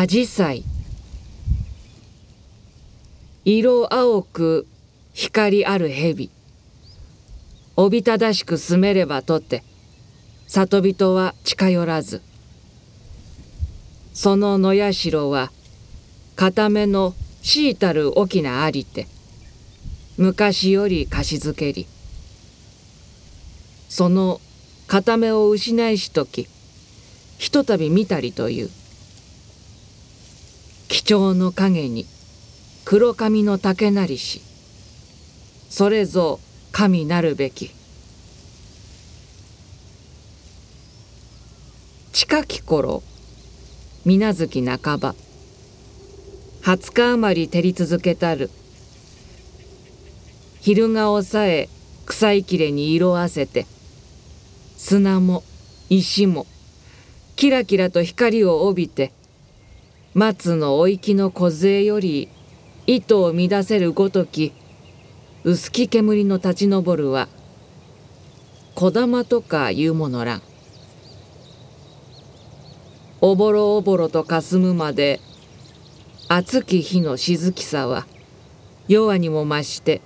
アジサイ色青く光ある蛇。おびただしく住めればとって里人は近寄らず。その野社は固めのしいたる大きなありて昔より貸し付けり。その固めを失いしときひとたび見たりという。貴重の影に黒髪の竹なりしそれぞ神なるべき。近き頃水月半ば20日余り照り続けたる。昼が抑え草いきれに色あせて砂も石もキラキラと光を帯びて松のお行きの梢より糸を乱せるごとき薄き煙の立ち上るは小玉とかいうものらん。おぼろおぼろとかすむまで熱き日の静きさは弱にも増して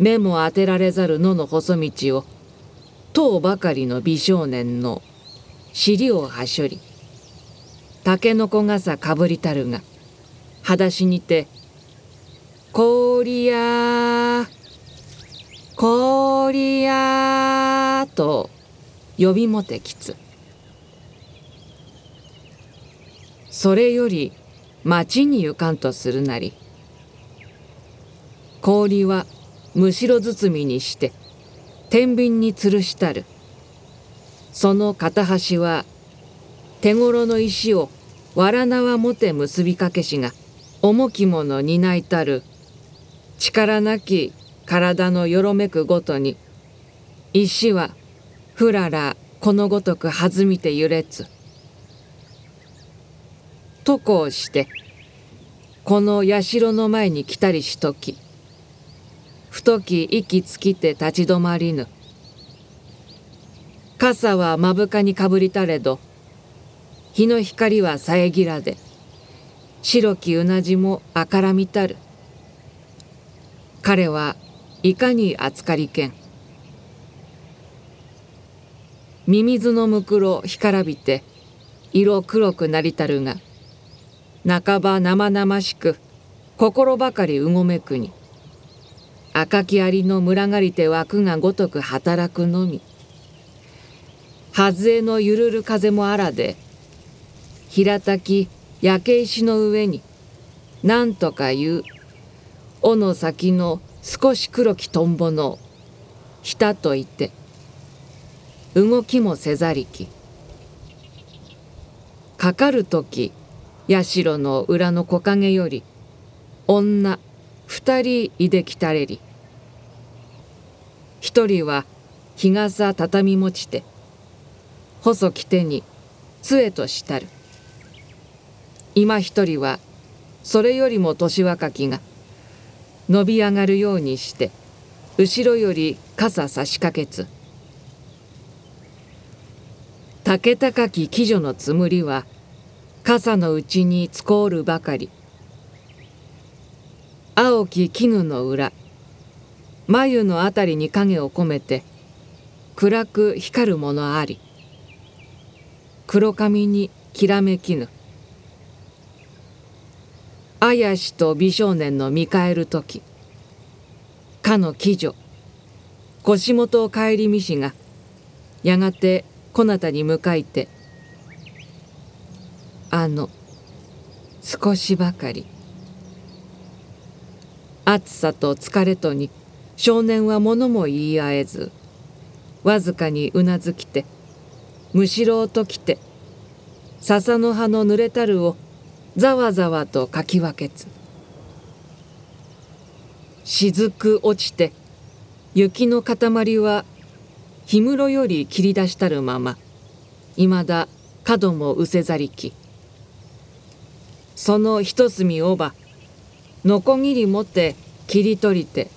目も当てられざる野の細道を当ばかりの美少年の尻をはしょり竹の子傘かぶりたるが裸足にて「氷や氷や」と呼びもてきつ。それより町に行かんとするなり氷はむしろ包みにして天秤に吊るしたる。その片端は手頃の石をわら縄もて結びかけしが重きもの担いたる力なき体のよろめくごとに石はふららこのごとく弾みて揺れつとこうしてこの社の前に来たりしとき太き息尽きて立ち止まりぬ。傘は目深にかぶりたれど日の光は遮らで白きうなじもあからみたる。彼はいかに扱りけん。ミミズのむくろ干からびて色黒くなりたるが半ば生々しく心ばかりうごめくに。赤きアリの群がりて枠がごとく働くのみ。はずえのゆるる風もあらで平たき焼け石の上に何とかいう尾の先の少し黒きトンボのひたといて動きもせざりきかかる時社の裏の木陰より女二人いできたれり一人は日傘畳み持ちて細き手に杖としたる。今一人はそれよりも年若きが伸び上がるようにして後ろより傘差しかけつ。竹高き鬼女のつむりは傘のうちにつこおるばかり。青き絹の裏眉のあたりに影を込めて暗く光るものあり。黒髪にきらめきぬ。綾しと美少年の見返る時かの鬼女腰元を帰りみしがやがてこなたに向かいて「あの少しばかり暑さと疲れとに少年は物も言い合えずわずかにうなずきてむしろときて笹の葉の濡れたるをざわざわとかき分けつ。雫落ちて雪の塊は氷室より切り出したるままいまだ角もうせざりき。その一隅をばのこぎり持て切り取りて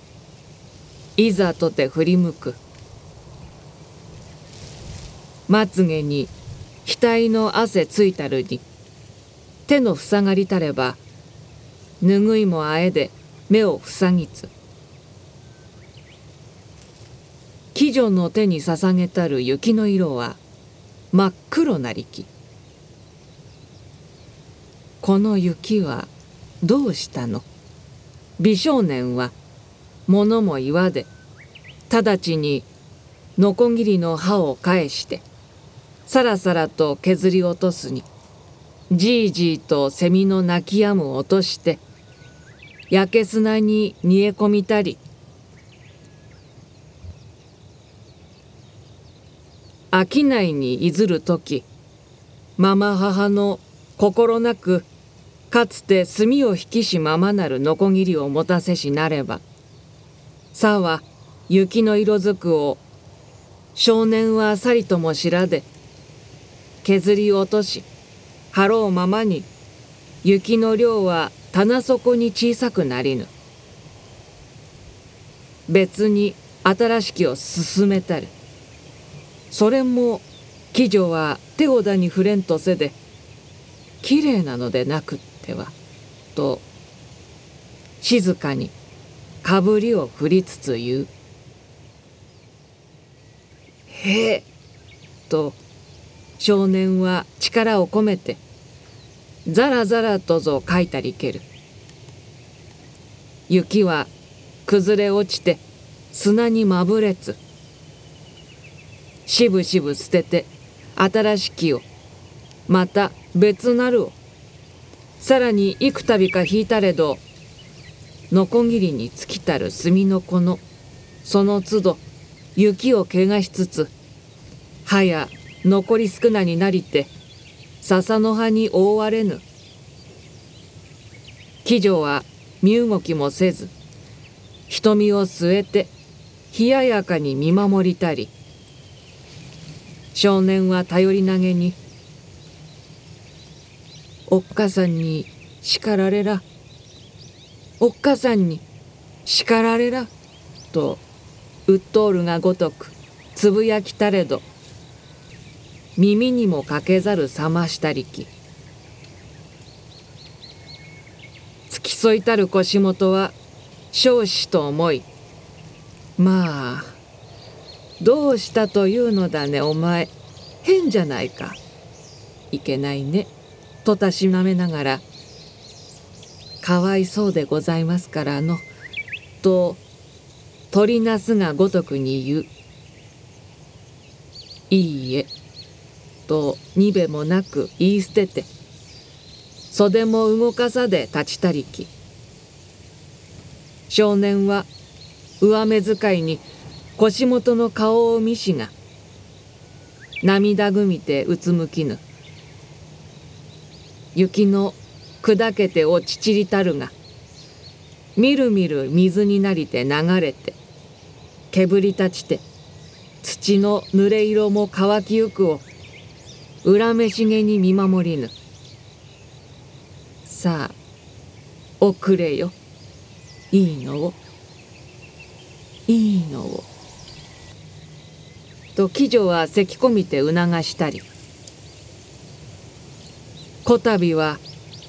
いざとて振り向く。まつげに額の汗ついたるに手の塞がりたれば拭いもあえで目を塞ぎつ。鬼女の手に捧げたる雪の色は真っ黒なりき。この雪はどうしたの？美少年は物も岩で直ちにノコギリの刃を返してさらさらと削り落とすに。じいじいとセミの鳴き止む落として焼け砂に煮え込みたり商いにいずる時ママ母の心なくかつて炭を引きしままなるノコギリを持たせしなればさは雪の色づくを少年はさりとも知らで削り落としはろうままに雪の量は棚底に小さくなりぬ。別に新しきを進めたる。それも鬼女は手をだに触れんとせできれいなのでなくってはと静かにかぶりを振りつつ言う「へえ」と少年は力を込めてざらざらとぞ書いたりける。雪は崩れ落ちて砂にまぶれつしぶしぶ捨てて新しきをまた別なるをさらに幾度か引いたれどのこぎりに尽きたる墨の子のその都度雪をけがしつつ葉や残り少なになりて笹の葉に覆われぬ。鬼女は身動きもせず瞳を据えて冷ややかに見守りたり。少年は頼り投げに「おっかさんに叱られらおっかさんに叱られら」とうっとおるがごとくつぶやきたれど。耳にもかけざる冷ましたりき付き添いたる腰元は少子と思いまあどうしたというのだねお前。変じゃないか。いけないね。とたしなめながらかわいそうでございますからのと鳥なすがごとくに言う。いいえ。とにべもなく言い捨てて袖も動かさで立ちたりき。少年は上目遣いに腰元の顔を見しが涙ぐみてうつむきぬ。雪の砕けて落ちちりたるがみるみる水になりて流れて煙立ちて土の濡れ色も乾きゆくを恨めしげに見守りぬ。さあ遅れよ。いいのを。いいのを。と鬼女はせき込みて促したり。こたびは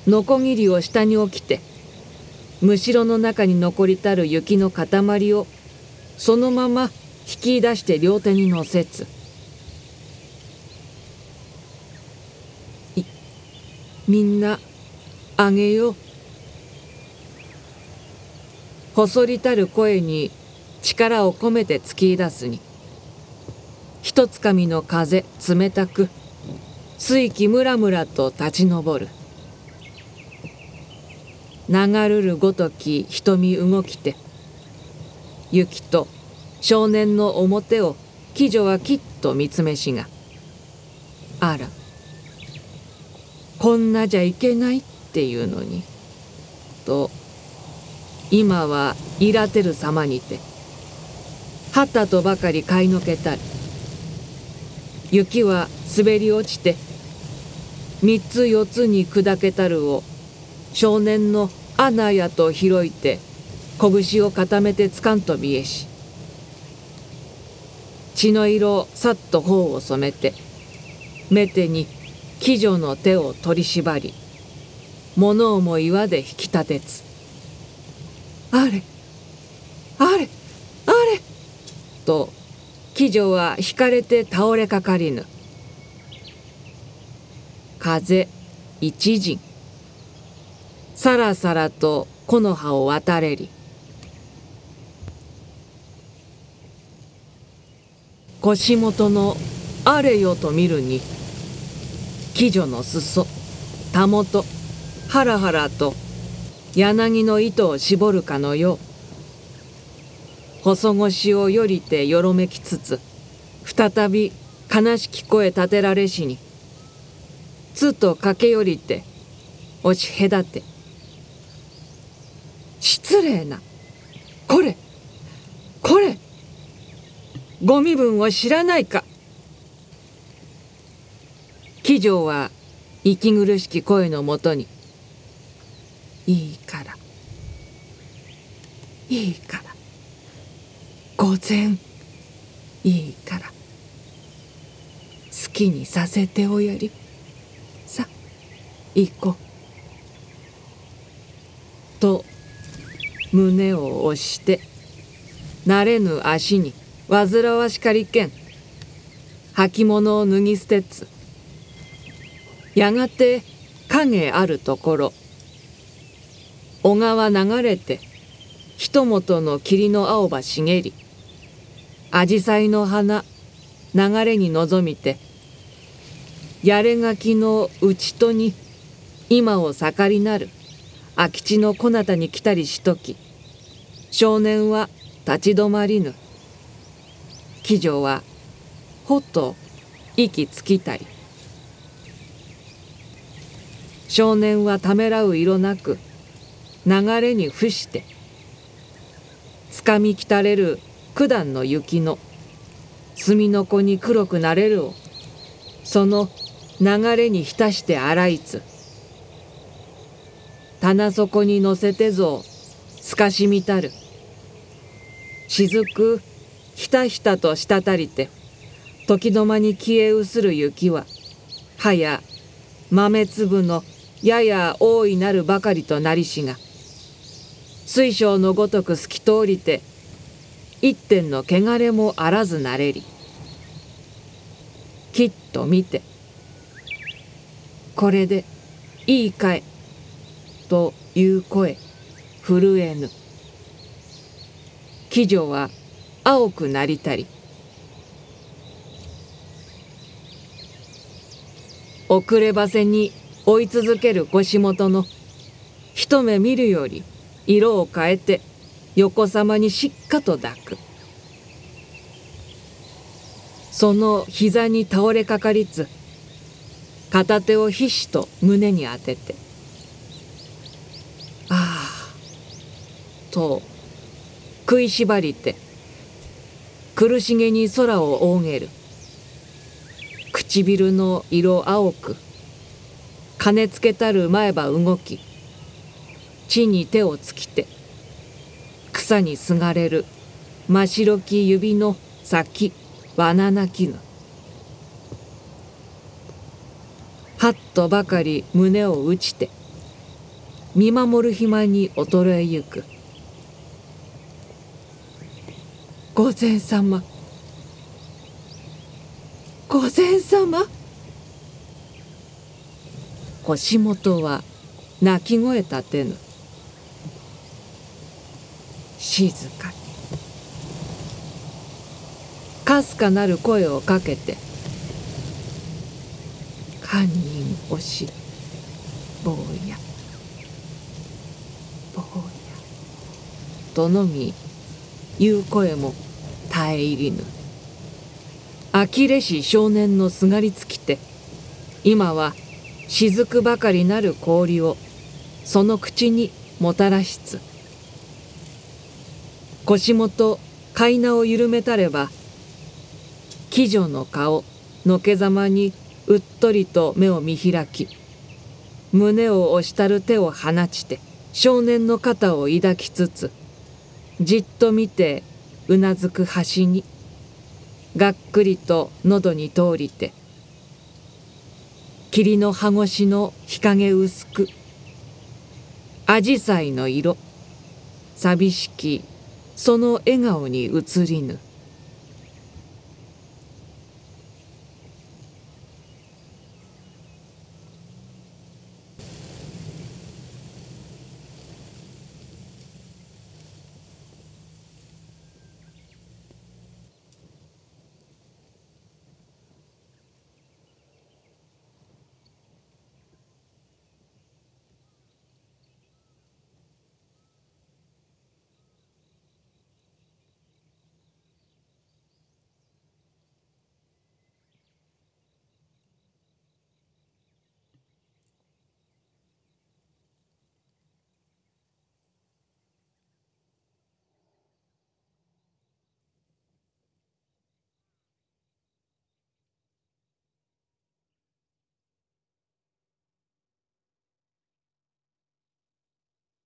のこぎりを下に置きてむしろの中に残りたる雪の塊をそのまま引き出して両手に乗せつ。みんなあげよう。細りたる声に力を込めて突き出すに。ひとつかみの風冷たく水気ムラムラと立ち上る。流るるごとき瞳動きて雪と少年の表を鬼女はきっと見つめしがあらこんなじゃいけないっていうのに。と今はいらてる様にてはたとばかり買いのけたる雪は滑り落ちて三つ四つに砕けたるを少年の穴やと広いて拳を固めてつかんと見えし血の色さっと頬を染めて目手に鬼女の手を取り縛り物思い岩で引き立てつ。あれあれあれと騎女は引かれて倒れかかりぬ。風一陣。さらさらと木の葉を渡れり。腰元のあれよと見るに騎女の裾たもとハラハラと柳の糸を絞るかのよう。細腰をよりてよろめきつつ再び悲しき声立てられしにつと駆け寄りて押し隔て失礼なこれこれご身分を知らないか騎乗は息苦しき声のもとに「いいから。いいから。御前。いいから。好きにさせておやり。さ行こう」と胸を押して慣れぬ足に煩わしかりけん。履物を脱ぎ捨てつ。やがて影あるところ小川流れて一元の霧の青葉茂り紫陽花の花流れに望みてやれがきの内戸に今を盛りなる空き地のこなたに来たりしとき少年は立ち止まりぬ。騎乗はほっと息つきたり。少年はためらう色なく流れに伏してつかみきたれる九段の雪の墨の子に黒くなれるをその流れに浸して洗いつ棚底に乗せてぞ透かしみたる。雫ひたひたと滴りて時止まに消え薄る雪ははや豆粒のやや大いなるばかりとなりしが水晶のごとく透き通りて一点の汚れもあらずなれりきっと見てこれでいいかえという声震えぬ。騎女は青くなりたり遅ればせに追い続ける腰元の一目見るより色を変えて横さまにしっかと抱く。その膝に倒れかかりつ片手をひしと胸に当てて「ああ」と食いしばりて苦しげに空を仰げる。唇の色青く金つけたる前歯動き。地に手をつきて草にすがれる。真白き指の先罠なきぬ。はっとばかり胸を打ちて見守る暇に衰えゆく。御前様。御前様？腰元は泣き声立てぬ。静かに。かすかなる声をかけて「堪忍押し坊や坊や」とのみ言う声も絶え入りぬ。呆れし少年のすがりつきて今は雫ばかりなる氷をその口にもたらしつ。腰元飼い名を緩めたれば騎女の顔のけざまにうっとりと目を見開き胸を押したる手を放ちて少年の肩を抱きつつじっと見てうなずく端にがっくりと喉に通りて霧の葉越しの日陰薄く紫陽花の色寂しきその笑顔に映りぬ。